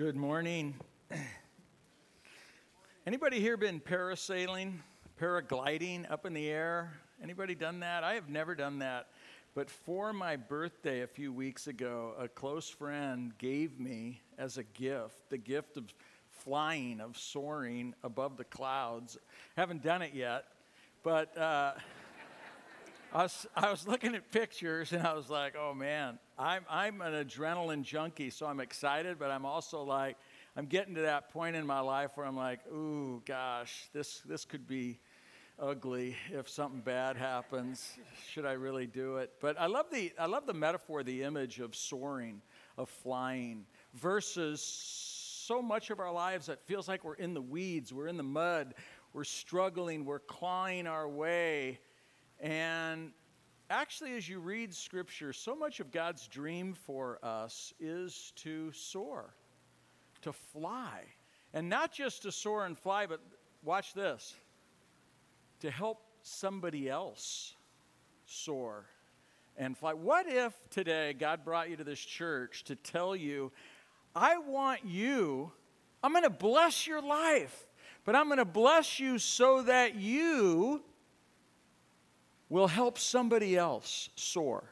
Good morning. Anybody here been parasailing, paragliding up in the air? Anybody done that? I have never done that. But for my birthday a few weeks ago, a close friend gave me as a gift the gift of flying, of soaring above the clouds. Haven't done it yet, but uh, I, was, I was looking at pictures and I was like, oh man, I'm, I'm an adrenaline junkie, so I'm excited, but I'm also like, I'm getting to that point in my life where I'm like, ooh, gosh, this, this could be ugly if something bad happens. Should I really do it? But I love the, I love the metaphor, the image of soaring, of flying, versus so much of our lives that feels like we're in the weeds, we're in the mud, we're struggling, we're clawing our way. And actually, as you read scripture, so much of God's dream for us is to soar, to fly. And not just to soar and fly, but watch this to help somebody else soar and fly. What if today God brought you to this church to tell you, I want you, I'm going to bless your life, but I'm going to bless you so that you will help somebody else soar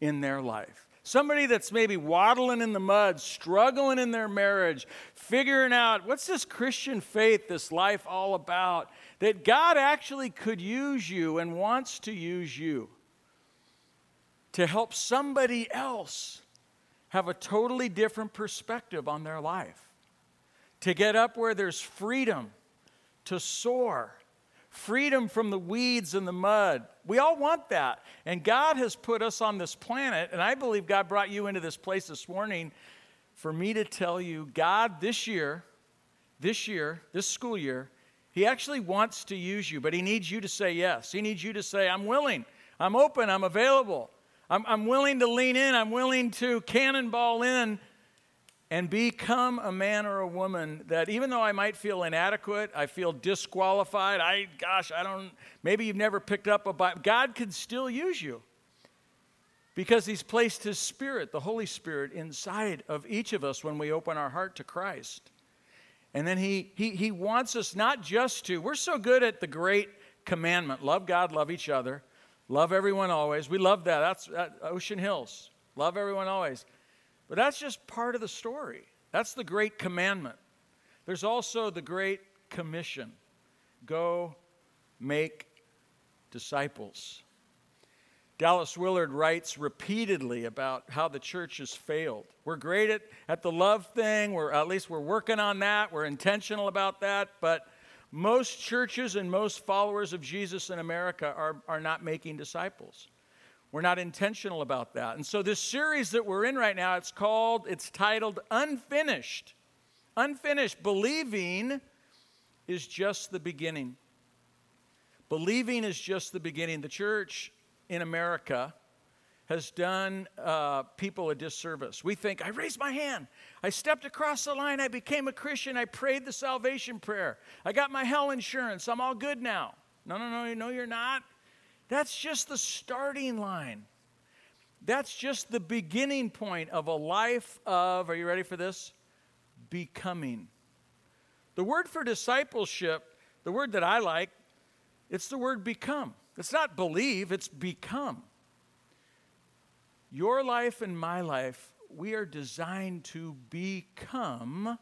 in their life. Somebody that's maybe waddling in the mud, struggling in their marriage, figuring out what's this Christian faith, this life all about, that God actually could use you and wants to use you to help somebody else have a totally different perspective on their life, to get up where there's freedom, to soar freedom from the weeds and the mud. We all want that. And God has put us on this planet, and I believe God brought you into this place this morning for me to tell you God, this year, this year, this school year, He actually wants to use you, but He needs you to say yes. He needs you to say, I'm willing, I'm open, I'm available. I'm, I'm willing to lean in, I'm willing to cannonball in and become a man or a woman that even though I might feel inadequate, I feel disqualified, I gosh, I don't maybe you've never picked up a Bible, God could still use you. Because he's placed his spirit, the Holy Spirit inside of each of us when we open our heart to Christ. And then he he he wants us not just to we're so good at the great commandment, love God, love each other, love everyone always. We love that. That's at Ocean Hills. Love everyone always. But that's just part of the story. That's the great commandment. There's also the great commission go make disciples. Dallas Willard writes repeatedly about how the church has failed. We're great at, at the love thing, we're, at least we're working on that, we're intentional about that, but most churches and most followers of Jesus in America are, are not making disciples. We're not intentional about that. And so this series that we're in right now, it's called, it's titled Unfinished. Unfinished. Believing is just the beginning. Believing is just the beginning. The church in America has done uh, people a disservice. We think, I raised my hand, I stepped across the line, I became a Christian, I prayed the salvation prayer, I got my hell insurance, I'm all good now. No, no, no, no, you're not. That's just the starting line. That's just the beginning point of a life of, are you ready for this? Becoming. The word for discipleship, the word that I like, it's the word become. It's not believe, it's become. Your life and my life, we are designed to become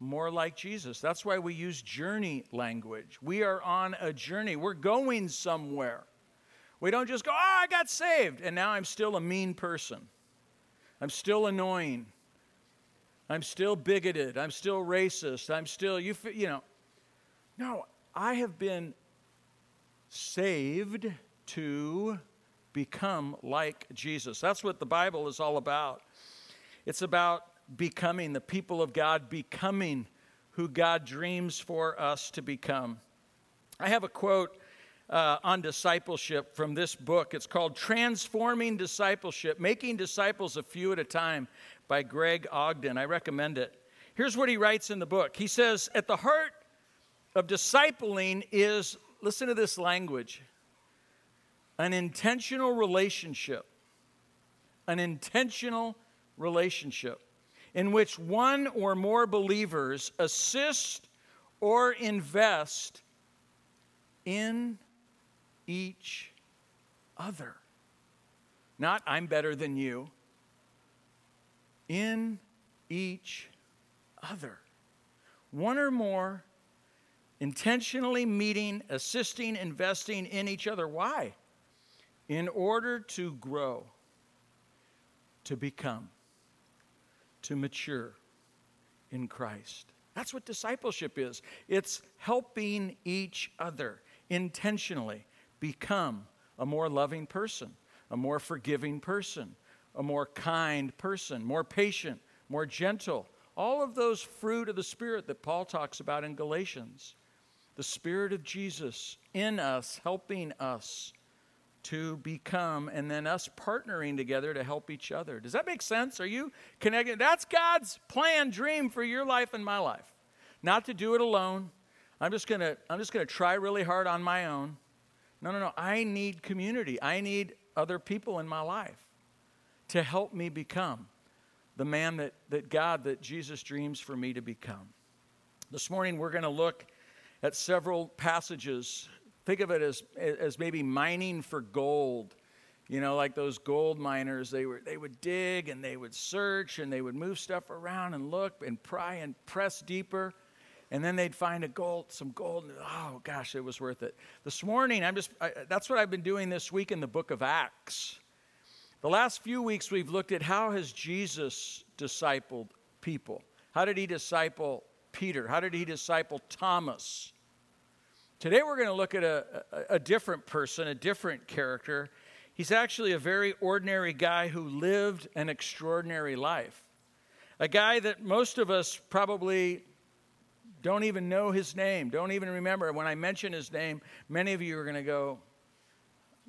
more like Jesus. That's why we use journey language. We are on a journey, we're going somewhere. We don't just go, oh, I got saved, and now I'm still a mean person. I'm still annoying. I'm still bigoted. I'm still racist. I'm still, you, you know. No, I have been saved to become like Jesus. That's what the Bible is all about. It's about becoming, the people of God becoming who God dreams for us to become. I have a quote uh, on discipleship from this book. It's called Transforming Discipleship Making Disciples a Few at a Time by Greg Ogden. I recommend it. Here's what he writes in the book He says, At the heart of discipling is, listen to this language, an intentional relationship. An intentional relationship in which one or more believers assist or invest in each other. Not, I'm better than you. In each other. One or more intentionally meeting, assisting, investing in each other. Why? In order to grow, to become, to mature in Christ. That's what discipleship is it's helping each other intentionally become a more loving person, a more forgiving person, a more kind person, more patient, more gentle. All of those fruit of the Spirit that Paul talks about in Galatians. The Spirit of Jesus in us, helping us to become, and then us partnering together to help each other. Does that make sense? Are you connected? That's God's plan, dream for your life and my life. Not to do it alone. I'm just gonna, I'm just gonna try really hard on my own. No, no, no. I need community. I need other people in my life to help me become the man that, that God, that Jesus dreams for me to become. This morning, we're going to look at several passages. Think of it as, as maybe mining for gold. You know, like those gold miners, they, were, they would dig and they would search and they would move stuff around and look and pry and press deeper and then they'd find a gold, some gold, and oh gosh, it was worth it. This morning, I'm just, I, that's what I've been doing this week in the book of Acts. The last few weeks, we've looked at how has Jesus discipled people? How did he disciple Peter? How did he disciple Thomas? Today, we're going to look at a, a, a different person, a different character. He's actually a very ordinary guy who lived an extraordinary life. A guy that most of us probably don't even know his name, don't even remember. When I mention his name, many of you are going to go,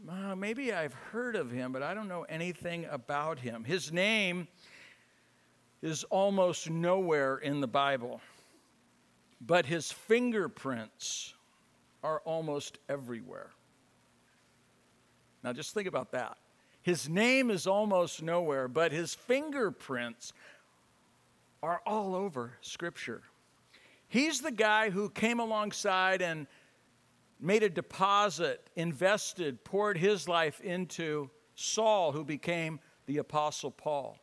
well, maybe I've heard of him, but I don't know anything about him. His name is almost nowhere in the Bible, but his fingerprints are almost everywhere. Now, just think about that. His name is almost nowhere, but his fingerprints are all over Scripture. He's the guy who came alongside and made a deposit, invested, poured his life into Saul, who became the Apostle Paul.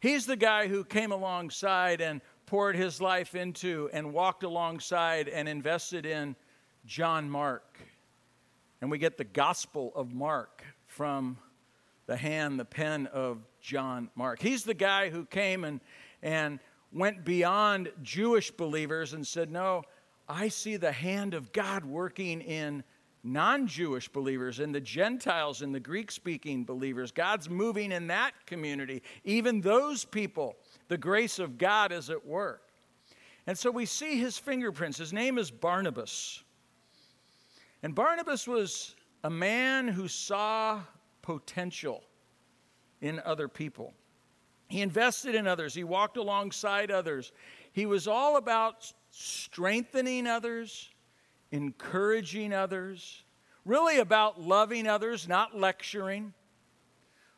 He's the guy who came alongside and poured his life into and walked alongside and invested in John Mark. And we get the Gospel of Mark from the hand, the pen of John Mark. He's the guy who came and, and went beyond Jewish believers and said, No, I see the hand of God working in non Jewish believers, in the Gentiles, in the Greek speaking believers. God's moving in that community. Even those people, the grace of God is at work. And so we see his fingerprints. His name is Barnabas. And Barnabas was a man who saw potential in other people. He invested in others, he walked alongside others. He was all about strengthening others, encouraging others, really about loving others, not lecturing,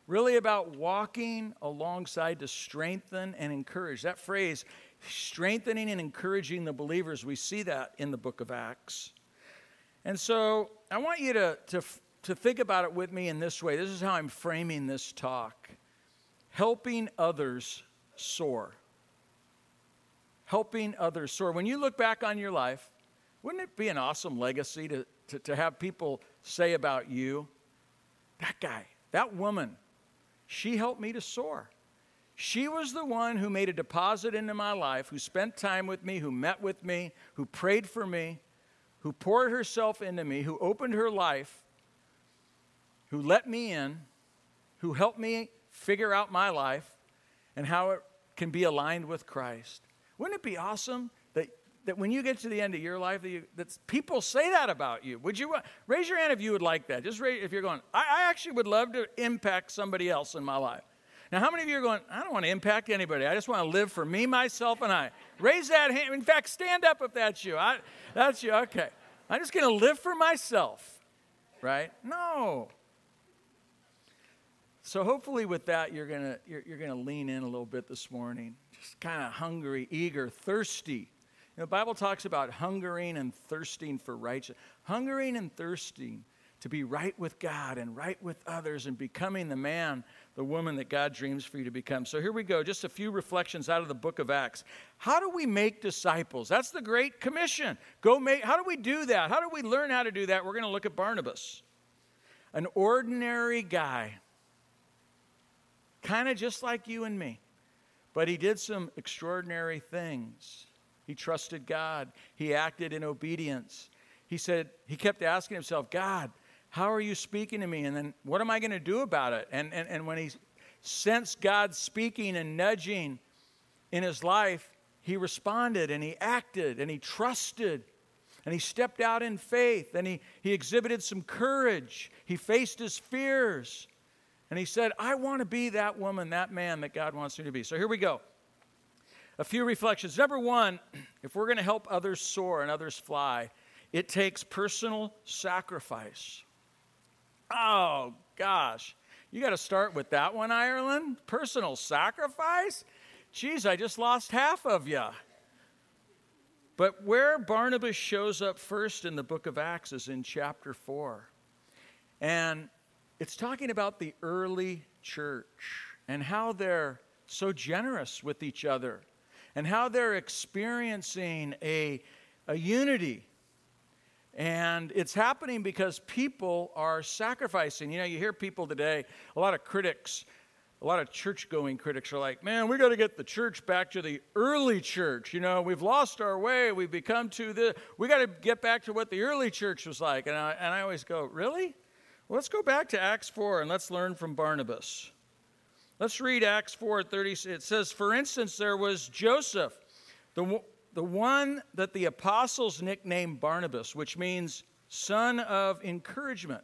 really about walking alongside to strengthen and encourage. That phrase, strengthening and encouraging the believers, we see that in the book of Acts. And so I want you to, to, to think about it with me in this way. This is how I'm framing this talk helping others soar. Helping others soar. When you look back on your life, wouldn't it be an awesome legacy to, to, to have people say about you, that guy, that woman, she helped me to soar. She was the one who made a deposit into my life, who spent time with me, who met with me, who prayed for me, who poured herself into me, who opened her life, who let me in, who helped me figure out my life. and how it can be aligned with Christ. Wouldn't it be awesome that, that when you get to the end of your life, that, you, that people say that about you? Would you raise your hand if you would like that? Just raise, if you're going, I, I actually would love to impact somebody else in my life. Now, how many of you are going, I don't want to impact anybody. I just want to live for me, myself, and I? Raise that hand. In fact, stand up if that's you. I, that's you. Okay. I'm just going to live for myself, right? No. So hopefully with that you're going to you're, you're going to lean in a little bit this morning. Just kind of hungry, eager, thirsty. You know, the Bible talks about hungering and thirsting for righteousness. Hungering and thirsting to be right with God and right with others and becoming the man, the woman that God dreams for you to become. So here we go, just a few reflections out of the book of Acts. How do we make disciples? That's the great commission. Go make How do we do that? How do we learn how to do that? We're going to look at Barnabas. An ordinary guy kind of just like you and me. But he did some extraordinary things. He trusted God, he acted in obedience. He said, he kept asking himself, God, how are you speaking to me? And then what am I going to do about it? And, and, and when he sensed God speaking and nudging in his life, he responded and he acted and he trusted and he stepped out in faith and he, he exhibited some courage. He faced his fears and he said, I want to be that woman, that man that God wants me to be. So here we go. A few reflections. Number one, if we're going to help others soar and others fly, it takes personal sacrifice. Oh, gosh. You got to start with that one, Ireland. Personal sacrifice? Geez, I just lost half of you. But where Barnabas shows up first in the book of Acts is in chapter 4. And it's talking about the early church and how they're so generous with each other and how they're experiencing a, a unity. And it's happening because people are sacrificing. You know, you hear people today, a lot of critics, a lot of church going critics are like, man, we got to get the church back to the early church. You know, we've lost our way. We've become to the, we got to get back to what the early church was like. And I, and I always go, really? Well, let's go back to Acts 4 and let's learn from Barnabas. Let's read Acts 4 30. It says, For instance, there was Joseph, the, the one that the apostles nicknamed Barnabas, which means son of encouragement.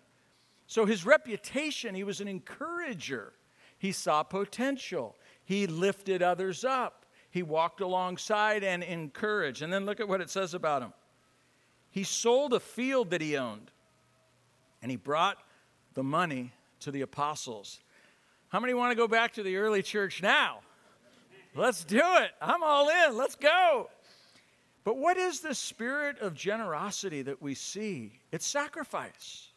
So his reputation, he was an encourager. He saw potential, he lifted others up, he walked alongside and encouraged. And then look at what it says about him. He sold a field that he owned, and he brought the money to the apostles. How many want to go back to the early church now? Let's do it. I'm all in. Let's go. But what is the spirit of generosity that we see? It's sacrifice.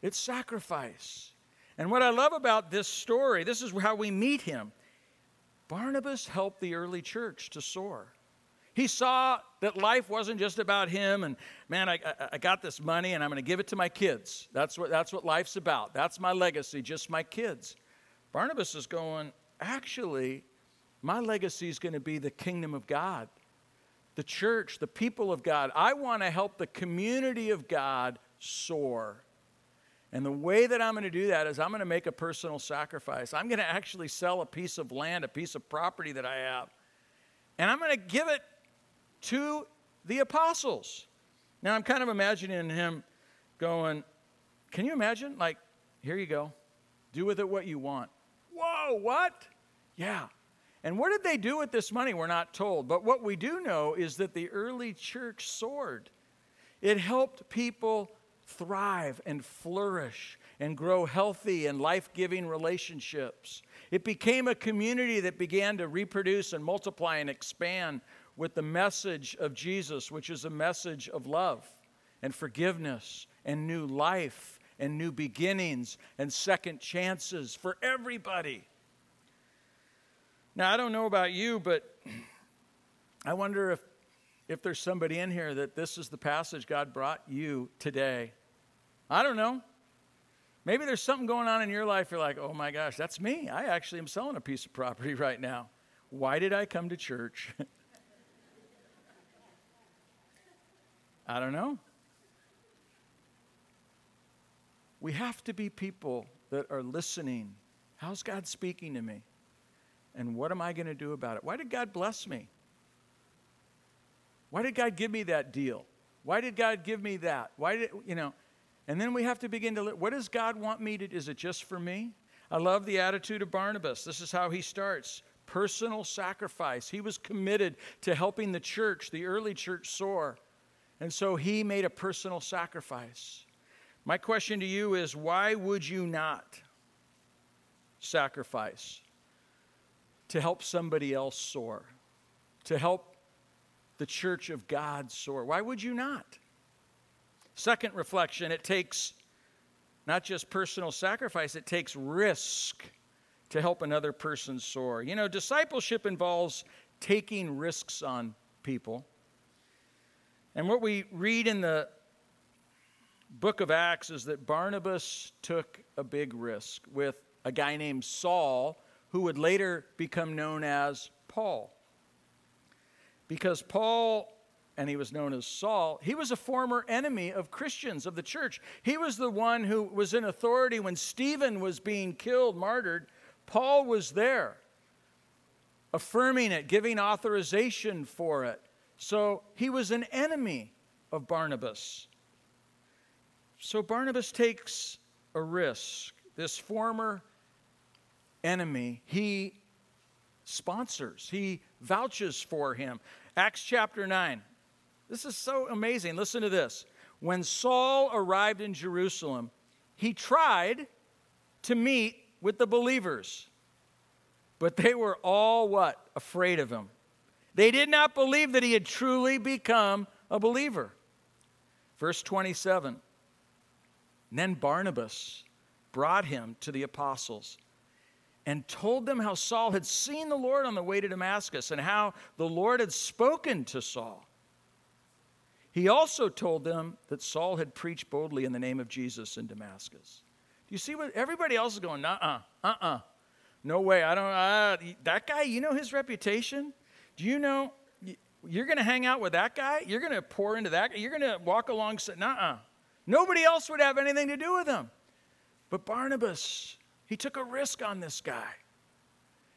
It's sacrifice. And what I love about this story, this is how we meet him. Barnabas helped the early church to soar. He saw that life wasn't just about him and, man, I, I, got this money and I'm going to give it to my kids. That's what, that's what life's about. That's my legacy, just my kids. Barnabas is going, actually, my legacy is going to be the kingdom of God, the church, the people of God. I want to help the community of God soar. And the way that I'm going to do that is I'm going to make a personal sacrifice. I'm going to actually sell a piece of land, a piece of property that I have. And I'm going to give it to the apostles. Now, I'm kind of imagining him going, Can you imagine? Like, here you go. Do with it what you want. Whoa, what? Yeah. And what did they do with this money? We're not told. But what we do know is that the early church soared. It helped people thrive and flourish and grow healthy and life giving relationships. It became a community that began to reproduce and multiply and expand with the message of Jesus, which is a message of love and forgiveness and new life and new beginnings and second chances for everybody. Now, I don't know about you, but I wonder if, if there's somebody in here that this is the passage God brought you today. I don't know. Maybe there's something going on in your life. You're like, oh my gosh, that's me. I actually am selling a piece of property right now. Why did I come to church? I don't know. We have to be people that are listening. How's God speaking to me? And what am I going to do about it? Why did God bless me? Why did God give me that deal? Why did God give me that? Why did, you know, and then we have to begin to look what does God want me to Is it just for me? I love the attitude of Barnabas. This is how he starts personal sacrifice. He was committed to helping the church, the early church, soar. And so he made a personal sacrifice. My question to you is why would you not sacrifice to help somebody else soar, to help the church of God soar? Why would you not? Second reflection it takes not just personal sacrifice, it takes risk to help another person soar. You know, discipleship involves taking risks on people. And what we read in the book of Acts is that Barnabas took a big risk with a guy named Saul, who would later become known as Paul. Because Paul, and he was known as Saul, he was a former enemy of Christians, of the church. He was the one who was in authority when Stephen was being killed, martyred. Paul was there, affirming it, giving authorization for it. So he was an enemy of Barnabas. So Barnabas takes a risk. This former enemy, he sponsors, he vouches for him. Acts chapter 9. This is so amazing. Listen to this. When Saul arrived in Jerusalem, he tried to meet with the believers, but they were all what? Afraid of him. They did not believe that he had truly become a believer. Verse 27 then Barnabas brought him to the apostles and told them how Saul had seen the Lord on the way to Damascus and how the Lord had spoken to Saul. He also told them that Saul had preached boldly in the name of Jesus in Damascus. Do you see what everybody else is going? Uh uh, uh uh. No way. I don't, uh, that guy, you know his reputation? Do you know you're going to hang out with that guy? You're going to pour into that guy? You're going to walk alongside? Uh uh. Nobody else would have anything to do with him. But Barnabas, he took a risk on this guy.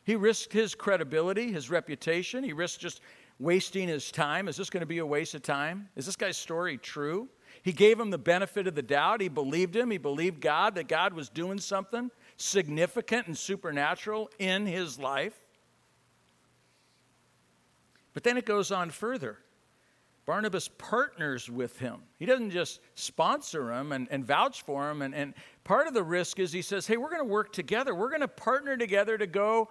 He risked his credibility, his reputation. He risked just wasting his time. Is this going to be a waste of time? Is this guy's story true? He gave him the benefit of the doubt. He believed him. He believed God, that God was doing something significant and supernatural in his life. But then it goes on further. Barnabas partners with him. He doesn't just sponsor him and, and vouch for him. And, and part of the risk is he says, hey, we're going to work together. We're going to partner together to go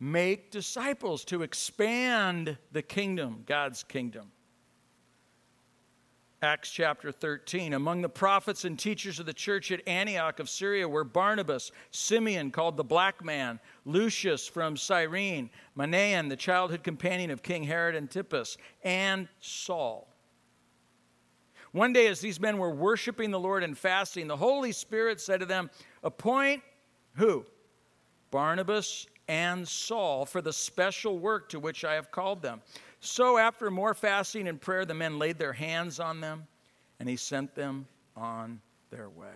make disciples, to expand the kingdom, God's kingdom. Acts chapter 13. Among the prophets and teachers of the church at Antioch of Syria were Barnabas, Simeon, called the Black Man, Lucius from Cyrene, Manaen, the childhood companion of King Herod Antipas, and Saul. One day, as these men were worshiping the Lord and fasting, the Holy Spirit said to them, Appoint who? Barnabas and Saul for the special work to which I have called them. So, after more fasting and prayer, the men laid their hands on them, and he sent them on their way.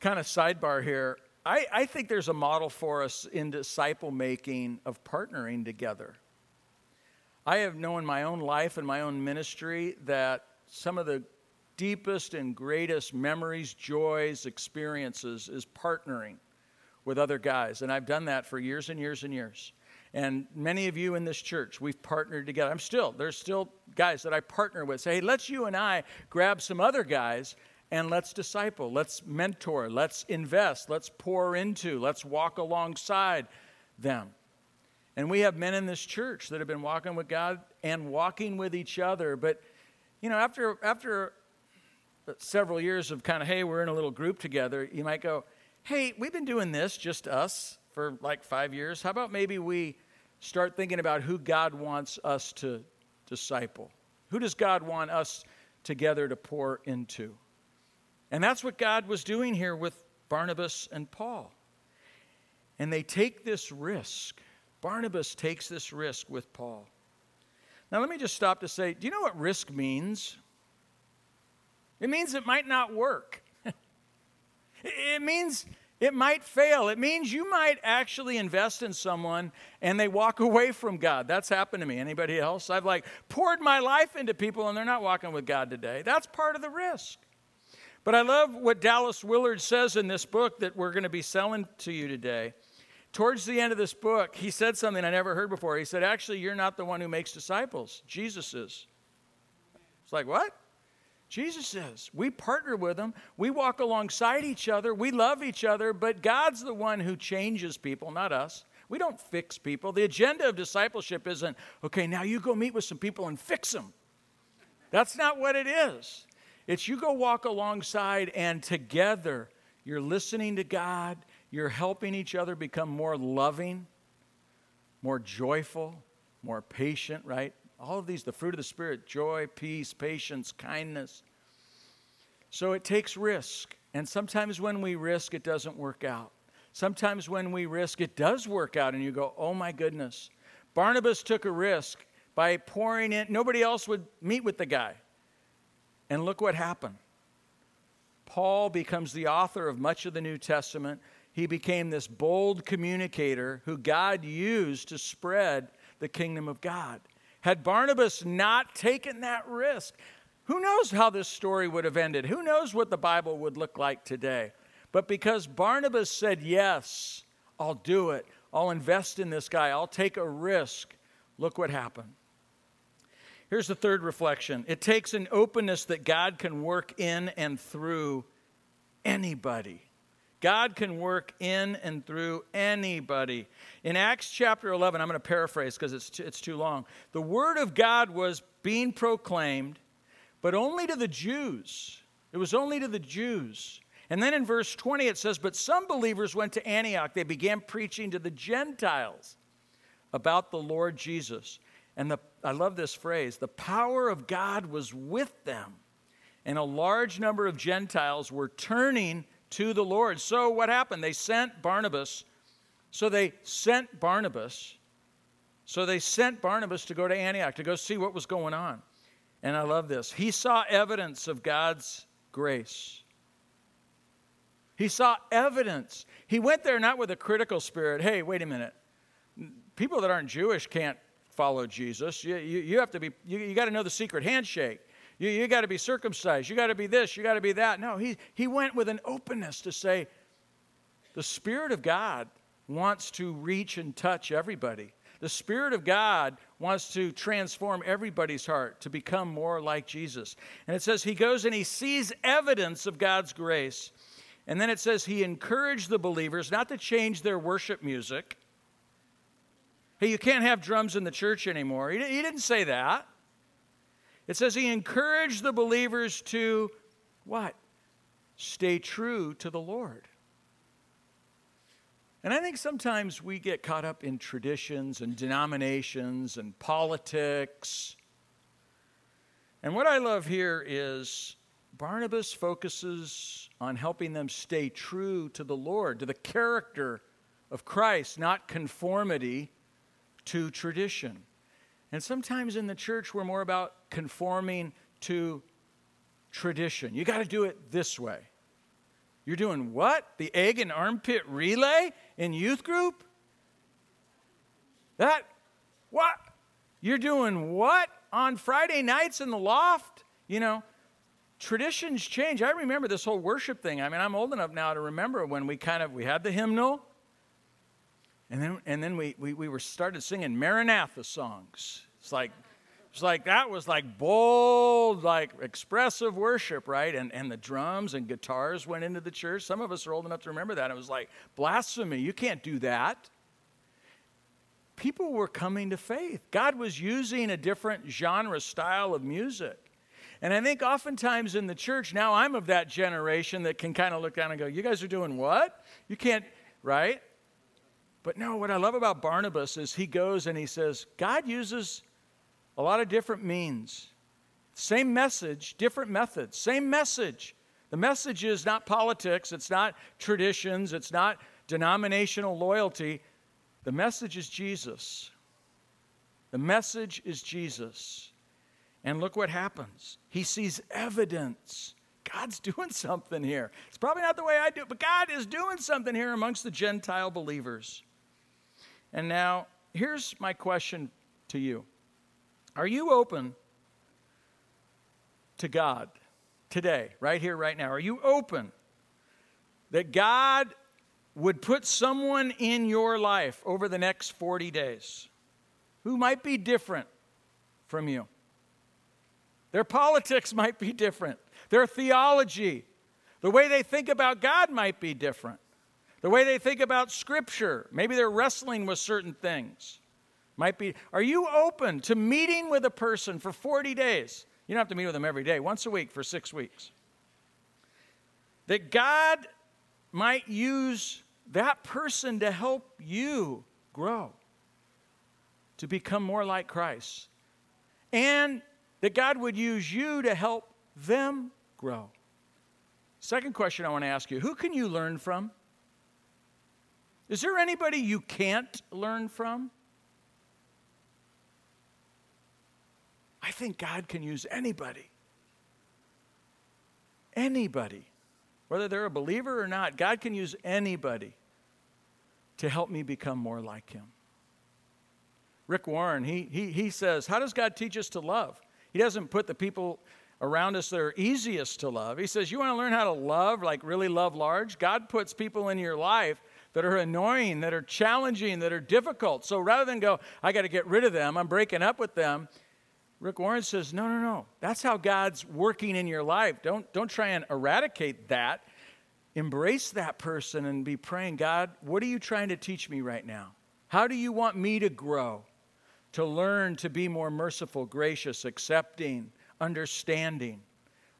Kind of sidebar here. I, I think there's a model for us in disciple making of partnering together. I have known in my own life and my own ministry that some of the deepest and greatest memories, joys, experiences is partnering with other guys. And I've done that for years and years and years. And many of you in this church, we've partnered together. I'm still, there's still guys that I partner with. Say, hey, let's you and I grab some other guys and let's disciple, let's mentor, let's invest, let's pour into, let's walk alongside them. And we have men in this church that have been walking with God and walking with each other. But, you know, after, after several years of kind of, hey, we're in a little group together, you might go, hey, we've been doing this, just us, for like five years. How about maybe we start thinking about who God wants us to disciple? Who does God want us together to pour into? And that's what God was doing here with Barnabas and Paul. And they take this risk. Barnabas takes this risk with Paul. Now, let me just stop to say do you know what risk means? It means it might not work. it means It might fail. It means you might actually invest in someone and they walk away from God. That's happened to me. Anybody else? I've like poured my life into people and they're not walking with God today. That's part of the risk. But I love what Dallas Willard says in this book that we're going to be selling to you today. Towards the end of this book, he said something I never heard before. He said, Actually, you're not the one who makes disciples, Jesus is. It's like, what? Jesus is. We partner with him. We walk alongside each other. We love each other, but God's the one who changes people, not us. We don't fix people. The agenda of discipleship isn't, okay, now you go meet with some people and fix them. That's not what it is. It's you go walk alongside and together you're listening to God, you're helping each other become more loving, more joyful, more patient, right? All of these, the fruit of the Spirit joy, peace, patience, kindness. So it takes risk. And sometimes when we risk, it doesn't work out. Sometimes when we risk, it does work out, and you go, oh my goodness. Barnabas took a risk by pouring in, nobody else would meet with the guy. And look what happened. Paul becomes the author of much of the New Testament. He became this bold communicator who God used to spread the kingdom of God. Had Barnabas not taken that risk, who knows how this story would have ended? Who knows what the Bible would look like today? But because Barnabas said, Yes, I'll do it, I'll invest in this guy, I'll take a risk, look what happened. Here's the third reflection it takes an openness that God can work in and through anybody. God can work in and through anybody. In Acts chapter 11, I'm going to paraphrase because it's, too, it's too long. The word of God was being proclaimed, but only to the Jews. It was only to the Jews. And then in verse 20, it says, But some believers went to Antioch. They began preaching to the Gentiles about the Lord Jesus. And the, I love this phrase the power of God was with them. And a large number of Gentiles were turning to the Lord. So what happened? They sent Barnabas. So they sent Barnabas. So they sent Barnabas to go to Antioch to go see what was going on. And I love this. He saw evidence of God's grace. He saw evidence. He went there not with a critical spirit. Hey, wait a minute. People that aren't Jewish can't follow Jesus. You, you, you have to be, you, you got to know the secret handshake. You, you got to be circumcised. You got to be this. You got to be that. No, he, he went with an openness to say, the Spirit of God wants to reach and touch everybody. The Spirit of God wants to transform everybody's heart to become more like Jesus. And it says he goes and he sees evidence of God's grace. And then it says he encouraged the believers not to change their worship music. Hey, you can't have drums in the church anymore. He, he didn't say that. It says he encouraged the believers to what? Stay true to the Lord. And I think sometimes we get caught up in traditions and denominations and politics. And what I love here is Barnabas focuses on helping them stay true to the Lord, to the character of Christ, not conformity to tradition. And sometimes in the church, we're more about conforming to tradition. You got to do it this way. You're doing what? The egg and armpit relay in youth group? That, what? You're doing what on Friday nights in the loft? You know, traditions change. I remember this whole worship thing. I mean, I'm old enough now to remember when we kind of, we had the hymnal, and then, and then we, we, we were started singing Maranatha songs. It's like, it's like that was like bold, like expressive worship, right? And, and the drums and guitars went into the church. Some of us are old enough to remember that. It was like blasphemy. You can't do that. People were coming to faith. God was using a different genre style of music. And I think oftentimes in the church, now I'm of that generation that can kind of look down and go, You guys are doing what? You can't, right? But no, what I love about Barnabas is he goes and he says, God uses a lot of different means. Same message, different methods. Same message. The message is not politics, it's not traditions, it's not denominational loyalty. The message is Jesus. The message is Jesus. And look what happens. He sees evidence. God's doing something here. It's probably not the way I do but God is doing something here amongst the Gentile believers. And now, here's my question to you Are you open to God today, right here, right now? Are you open that God would put someone in your life over the next 40 days who might be different from you? Their politics might be different. Their theology, the way they think about God might be different. The way they think about Scripture, maybe they're wrestling with certain things. Might be, are you open to meeting with a person for 40 days? You don't have to meet with them every day, once a week for six weeks. That God might use that person to help you grow, to become more like Christ. And that God would use you to help them grow. Second question I want to ask you who can you learn from? Is there anybody you can't learn from? I think God can use anybody. Anybody. Whether they're a believer or not, God can use anybody to help me become more like Him. Rick Warren, he, he, he says, How does God teach us to love? He doesn't put the people around us that are easiest to love. He says, You want to learn how to love, like really love large? God puts people in your life that are annoying, that are challenging, that are difficult. So rather than go, I got to get rid of them, I'm breaking up with them, Rick Warren says, No, no, no. That's how God's working in your life. Don't, don't try and eradicate that. Embrace that person and be praying, God, what are you trying to teach me right now? How do you want me to grow? to learn to be more merciful, gracious, accepting, understanding,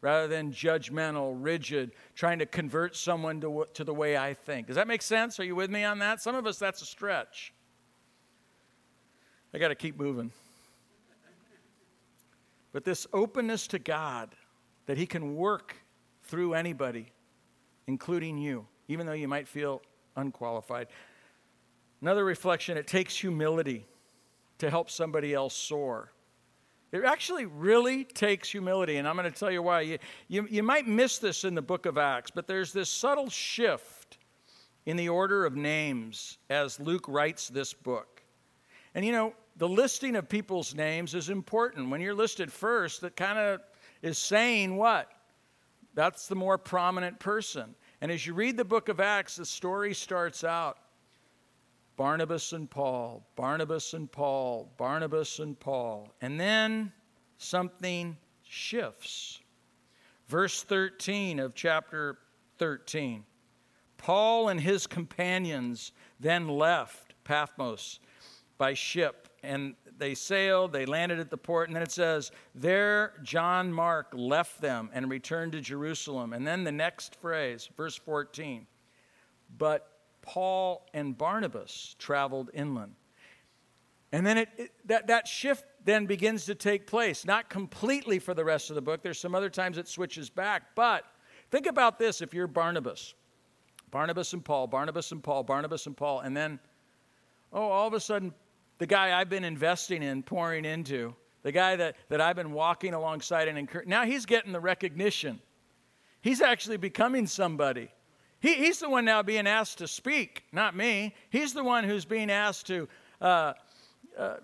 rather than judgmental, rigid, trying to convert someone to, to the way I think. Does that make sense? Are you with me on that? Some of us, that's a stretch. I got to keep moving. But this openness to God, that He can work through anybody, including you, even though you might feel unqualified. Another reflection, it takes humility to help somebody else soar. It actually really takes humility, and I'm going to tell you why. You, you, you might miss this in the book of Acts, but there's this subtle shift in the order of names as Luke writes this book. And you know, the listing of people's names is important. When you're listed first, that kind of is saying what? That's the more prominent person. And as you read the book of Acts, the story starts out Barnabas and Paul, Barnabas and Paul, Barnabas and Paul. And then something shifts. Verse 13 of chapter 13. Paul and his companions then left Paphos by ship, and they sailed, they landed at the port, and then it says, There John Mark left them and returned to Jerusalem. And then the next phrase, verse 14. But Paul and Barnabas traveled inland. And then it, it, that, that shift then begins to take place, not completely for the rest of the book. There's some other times it switches back. But think about this if you're Barnabas Barnabas and Paul, Barnabas and Paul, Barnabas and Paul, and then, oh, all of a sudden, the guy I've been investing in, pouring into, the guy that, that I've been walking alongside and encouraging, now he's getting the recognition. He's actually becoming somebody. He, he's the one now being asked to speak, not me. He's the one who's being asked to uh, uh,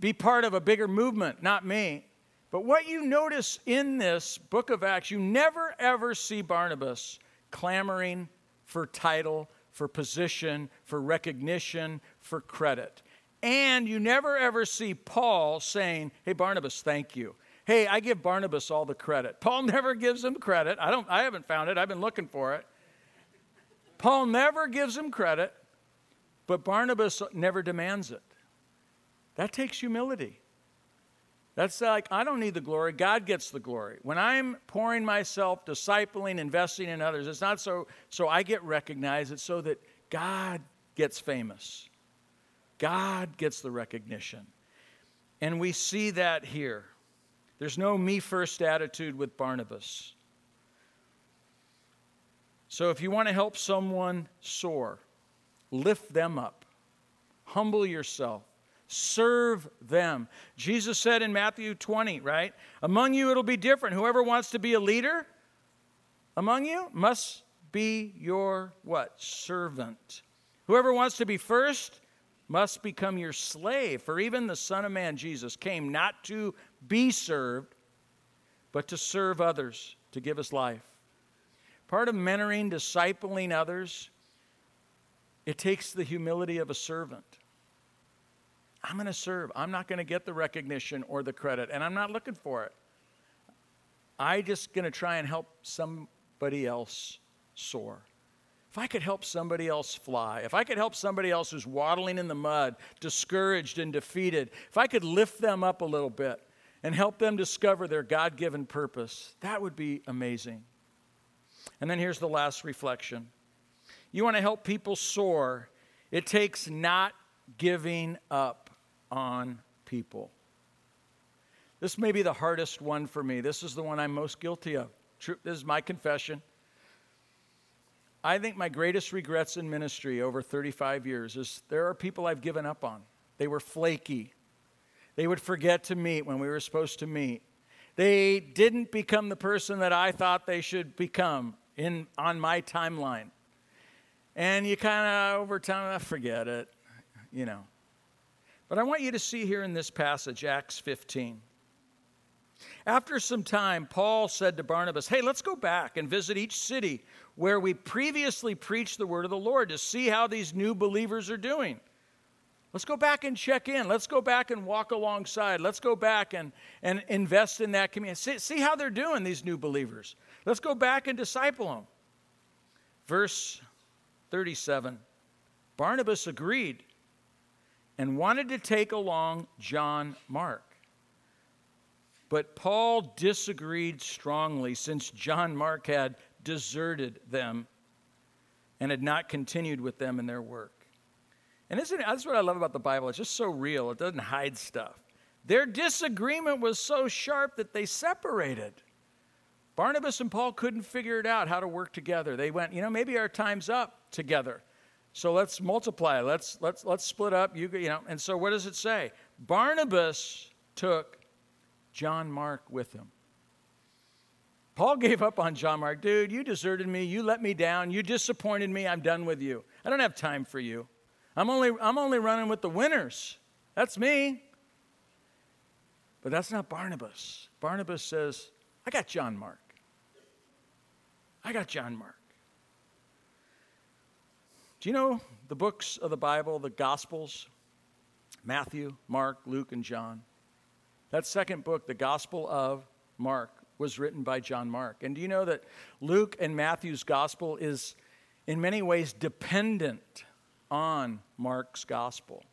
be part of a bigger movement, not me. But what you notice in this book of Acts, you never ever see Barnabas clamoring for title, for position, for recognition, for credit. And you never ever see Paul saying, Hey, Barnabas, thank you. Hey, I give Barnabas all the credit. Paul never gives him credit. I, don't, I haven't found it, I've been looking for it. Paul never gives him credit, but Barnabas never demands it. That takes humility. That's like, I don't need the glory, God gets the glory. When I'm pouring myself, discipling, investing in others, it's not so, so I get recognized, it's so that God gets famous. God gets the recognition. And we see that here. There's no me first attitude with Barnabas. So if you want to help someone soar, lift them up, humble yourself, serve them. Jesus said in Matthew 20, right? Among you it'll be different. Whoever wants to be a leader, among you must be your what? Servant. Whoever wants to be first must become your slave. For even the Son of Man, Jesus, came not to be served, but to serve others, to give his life. Part of mentoring, discipling others, it takes the humility of a servant. I'm going to serve. I'm not going to get the recognition or the credit, and I'm not looking for it. I'm just going to try and help somebody else soar. If I could help somebody else fly, if I could help somebody else who's waddling in the mud, discouraged and defeated, if I could lift them up a little bit and help them discover their God given purpose, that would be amazing. And then here's the last reflection you want to help people soar, it takes not giving up on people. This may be the hardest one for me. This is the one I'm most guilty of. This is my confession. I think my greatest regrets in ministry over 35 years is there are people I've given up on. They were flaky. They would forget to meet when we were supposed to meet. They didn't become the person that I thought they should become in, on my timeline. And you kind of, over time, ah, forget it, you know. But I want you to see here in this passage, Acts 15. After some time, Paul said to Barnabas, Hey, let's go back and visit each city where we previously preached the word of the Lord to see how these new believers are doing. Let's go back and check in. Let's go back and walk alongside. Let's go back and, and invest in that community. See, see how they're doing, these new believers. Let's go back and disciple them. Verse 37 Barnabas agreed and wanted to take along John Mark. But Paul disagreed strongly since John Mark had deserted them and had not continued with them in their work. And isn't that's what I love about the Bible. It's just so real, it doesn't hide stuff. Their disagreement was so sharp that they separated. Barnabas and Paul couldn't figure it out how to work together. They went, you know, maybe our time's up together. So let's multiply. Let's let's let's split up. You you know. And so what does it say? Barnabas took John Mark with him. Paul gave up on John Mark. Dude, you deserted me. You let me down. You disappointed me. I'm done with you. I don't have time for you. I'm only, I'm only running with the winners. That's me. But that's not Barnabas. Barnabas says, I got John Mark. I got John Mark. Do you know the books of the Bible, the Gospels? Matthew, Mark, Luke, and John. That second book, the Gospel of Mark, was written by John Mark. And do you know that Luke and Matthew's gospel is in many ways dependent on Mark's gospel?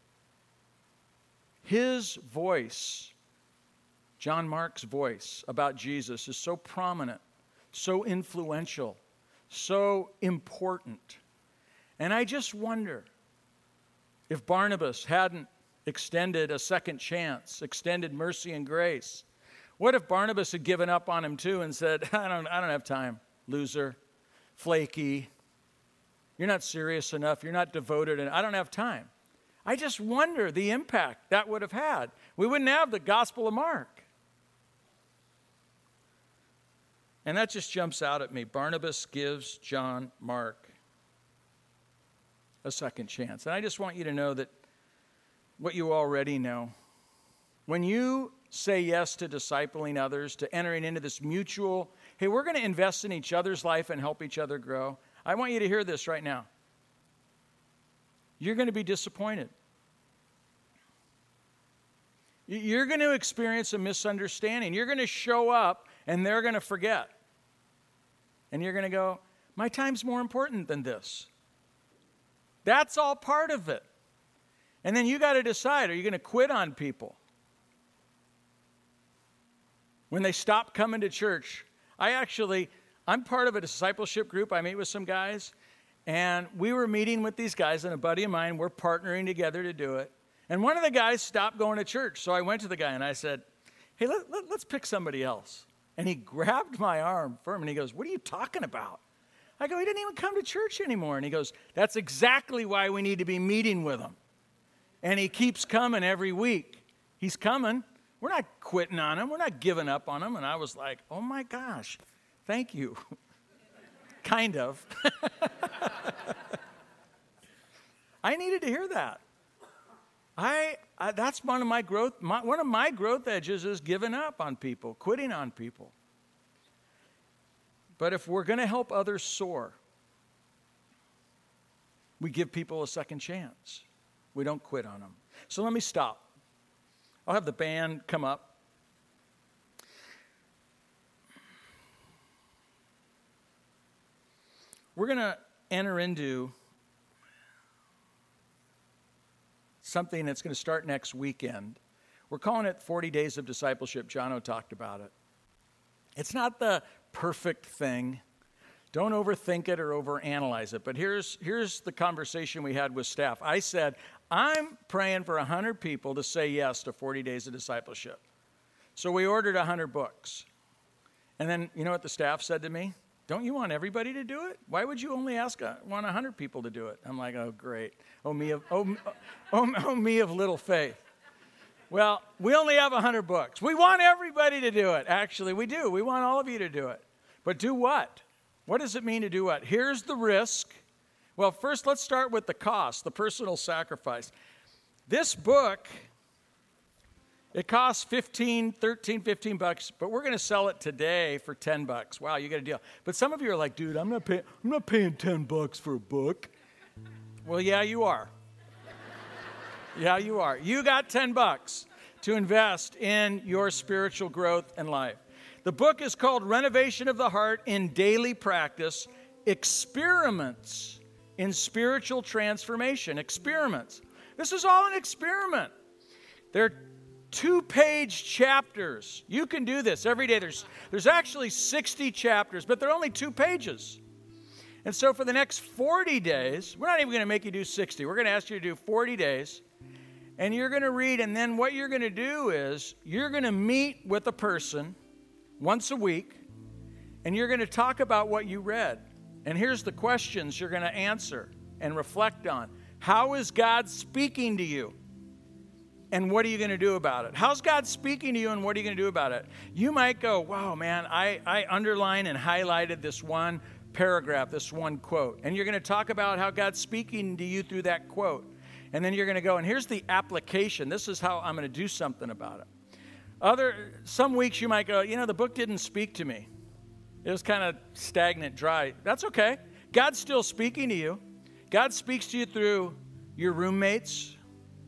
His voice, John Mark's voice about Jesus, is so prominent, so influential, so important. And I just wonder if Barnabas hadn't extended a second chance, extended mercy and grace what if Barnabas had given up on him too and said, I don't, I don't have time, loser, flaky, you're not serious enough, you're not devoted, and I don't have time. I just wonder the impact that would have had. We wouldn't have the Gospel of Mark. And that just jumps out at me. Barnabas gives John Mark a second chance. And I just want you to know that what you already know. When you say yes to discipling others, to entering into this mutual, hey, we're going to invest in each other's life and help each other grow. I want you to hear this right now. You're going to be disappointed. You're going to experience a misunderstanding. You're going to show up and they're going to forget. And you're going to go, my time's more important than this. That's all part of it. And then you got to decide are you going to quit on people? when they stop coming to church. I actually, I'm part of a discipleship group. I meet with some guys, and we were meeting with these guys, and a buddy of mine, we're partnering together to do it. And one of the guys stopped going to church. So I went to the guy and I said, Hey, let, let, let's pick somebody else. And he grabbed my arm firm and he goes, What are you talking about? I go, He didn't even come to church anymore. And he goes, That's exactly why we need to be meeting with him. And he keeps coming every week. He's coming. We're not quitting on him. We're not giving up on him. And I was like, oh my gosh, thank you. kind of. I needed to hear that. I, I, that's one of my growth my, one of my growth edges is giving up on people, quitting on people. But if we're going to help others soar, we give people a second chance. We don't quit on them. So let me stop. I'll have the band come up. We're going to enter into something that's going to start next weekend. We're calling it 40 Days of Discipleship. Jono talked about it. It's not the perfect thing. Don't overthink it or overanalyze it. But here's, here's the conversation we had with staff. I said, I'm praying for 100 people to say yes to 40 Days of Discipleship. So we ordered 100 books. And then, you know what the staff said to me? Don't you want everybody to do it? Why would you only ask uh, a, want 100 people to do it? I'm like, oh, great. Oh, me of, oh, oh, oh, me of little faith. Well, we only have 100 books. We want everybody to do it. Actually, we do. We want all of you to do it. But do what? What does it mean to do what? Here's the risk. Well, first, let's start with the cost, the personal sacrifice. This book it costs 15, 13, 15 bucks, but we're going to sell it today for 10 bucks. Wow, you got a deal. But some of you are like, dude, I'm not, pay- I'm not paying 10 bucks for a book. Well, yeah, you are. yeah, you are. You got 10 bucks to invest in your spiritual growth and life. The book is called Renovation of the Heart in Daily Practice Experiments in Spiritual Transformation. Experiments. This is all an experiment. There two page chapters. You can do this every day. There's, there's actually 60 chapters, but they're only two pages. And so for the next 40 days, we're not even going to make you do 60. We're going to ask you to do 40 days. And you're going to read, and then what you're going to do is you're going to meet with a person once a week, and you're going to talk about what you read. And here's the questions you're going to answer and reflect on. How is God speaking to you? And what are you going to do about it? How's God speaking to you and what are you going to do about it? You might go, wow, man, I, I underlined and highlighted this one paragraph, this one quote. And you're going to talk about how God's speaking to you through that quote. And then you're going to go, and here's the application. This is how I'm going to do something about it. Other some weeks you might go, you know, the book didn't speak to me. It was kind of stagnant, dry. That's okay. God's still speaking to you. God speaks to you through your roommates,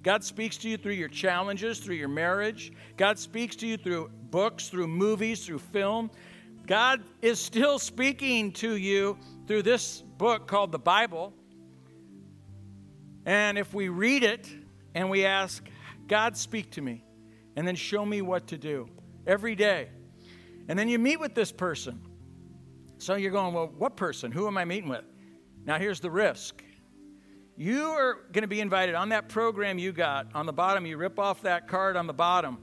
God speaks to you through your challenges, through your marriage. God speaks to you through books, through movies, through film. God is still speaking to you through this book called the Bible. And if we read it and we ask, God, speak to me, and then show me what to do every day. And then you meet with this person. So you're going, well, what person? Who am I meeting with? Now, here's the risk you are going to be invited on that program you got. On the bottom, you rip off that card on the bottom.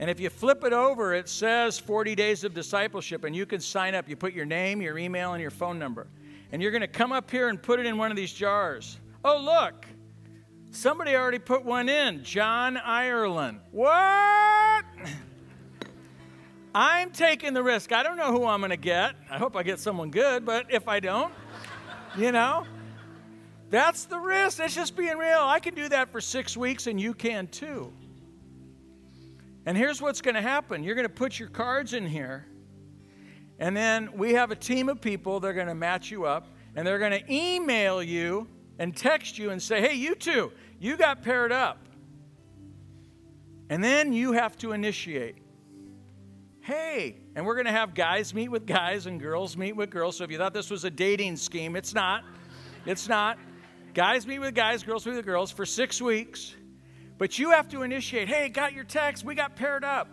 And if you flip it over, it says 40 days of discipleship, and you can sign up. You put your name, your email, and your phone number. And you're going to come up here and put it in one of these jars. Oh, look, somebody already put one in John Ireland. What? I'm taking the risk. I don't know who I'm going to get. I hope I get someone good, but if I don't, you know, that's the risk. That's just being real. I can do that for six weeks, and you can too. And here's what's going to happen you're going to put your cards in here, and then we have a team of people. They're going to match you up, and they're going to email you and text you and say, hey, you two, you got paired up. And then you have to initiate. Hey, and we're going to have guys meet with guys and girls meet with girls. So if you thought this was a dating scheme, it's not. It's not. Guys meet with guys, girls meet with girls for six weeks. But you have to initiate hey, got your text, we got paired up.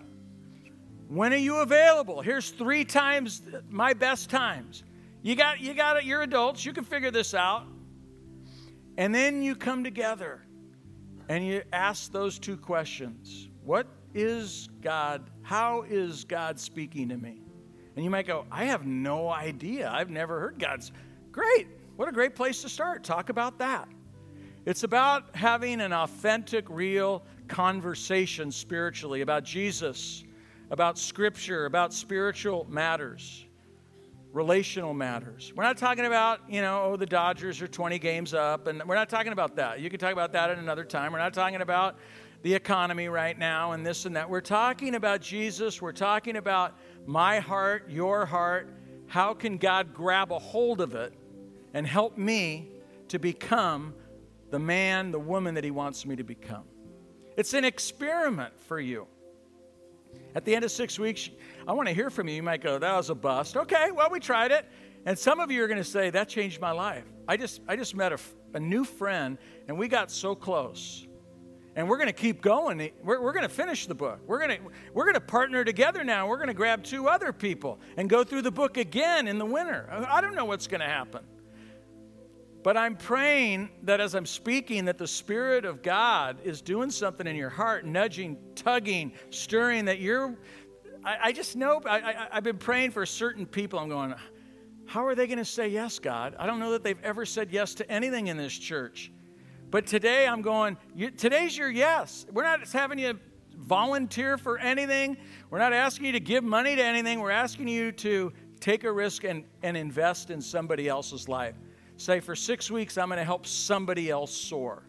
When are you available? Here's three times my best times. You got, you got it, you're adults, you can figure this out. And then you come together and you ask those two questions What is God? How is God speaking to me? And you might go, I have no idea. I've never heard God's. Great. What a great place to start. Talk about that. It's about having an authentic, real conversation spiritually about Jesus, about Scripture, about spiritual matters. relational matters. We're not talking about, you know, oh, the Dodgers are 20 games up, and we're not talking about that. You can talk about that at another time. We're not talking about the economy right now and this and that. We're talking about Jesus. We're talking about my heart, your heart. How can God grab a hold of it and help me to become the man, the woman that He wants me to become? It's an experiment for you. At the end of six weeks, I want to hear from you. You might go, that was a bust. Okay, well, we tried it. And some of you are going to say, that changed my life. I just, I just met a, a new friend, and we got so close. And we're going to keep going. We're, we're going to finish the book. We're going to, we're going to partner together now. We're going to grab two other people and go through the book again in the winter. I don't know what's going to happen. But I'm praying that as I'm speaking, that the Spirit of God is doing something in your heart, nudging, tugging, stirring, that you're. I, I just know, I, I, I've been praying for certain people. I'm going, how are they going to say yes, God? I don't know that they've ever said yes to anything in this church. But today I'm going, today's your yes. We're not having you volunteer for anything. We're not asking you to give money to anything. We're asking you to take a risk and, and invest in somebody else's life say, for six weeks, I'm going to help somebody else soar.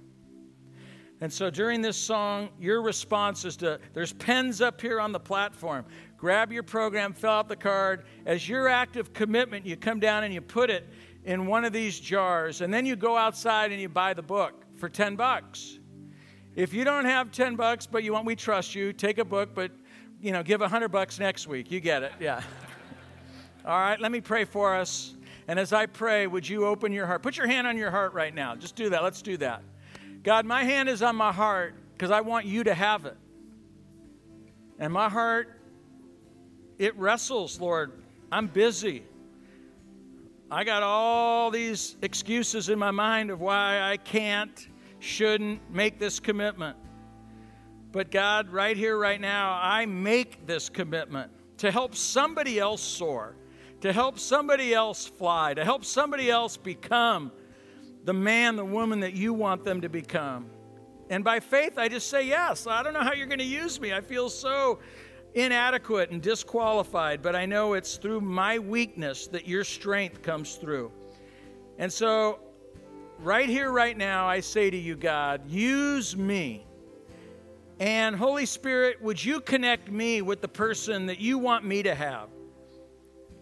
And so during this song, your response is to, there's pens up here on the platform. Grab your program, fill out the card. As your act of commitment, you come down and you put it in one of these jars, and then you go outside and you buy the book for 10 bucks. If you don't have 10 bucks, but you want, we trust you, take a book, but you know, give 100 bucks next week. You get it, yeah. All right, let me pray for us. And as I pray, would you open your heart? Put your hand on your heart right now. Just do that. Let's do that. God, my hand is on my heart because I want you to have it. And my heart, it wrestles, Lord. I'm busy. I got all these excuses in my mind of why I can't, shouldn't make this commitment. But God, right here, right now, I make this commitment to help somebody else soar to help somebody else fly, to help somebody else become the man, the woman that you want them to become. And by faith, I just say yes. I don't know how you're going to use me. I feel so inadequate and disqualified, but I know it's through my weakness that your strength comes through. And so, right here, right now, I say to you, God, use me. And Holy Spirit, would you connect me with the person that you want me to have?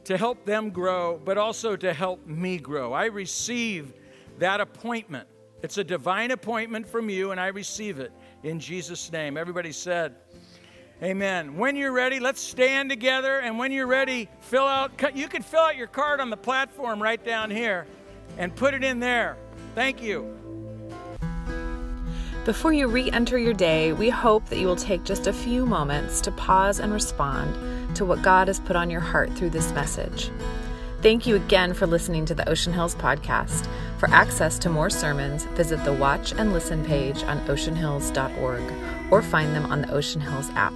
To help them grow, but also to help me grow. I receive that appointment. It's a divine appointment from you, and I receive it in Jesus' name. Everybody said, Amen. When you're ready, let's stand together. And when you're ready, fill out, you can fill out your card on the platform right down here and put it in there. Thank you. Before you re enter your day, we hope that you will take just a few moments to pause and respond to what God has put on your heart through this message. Thank you again for listening to the Ocean Hills podcast. For access to more sermons, visit the Watch and Listen page on oceanhills.org or find them on the Ocean Hills app.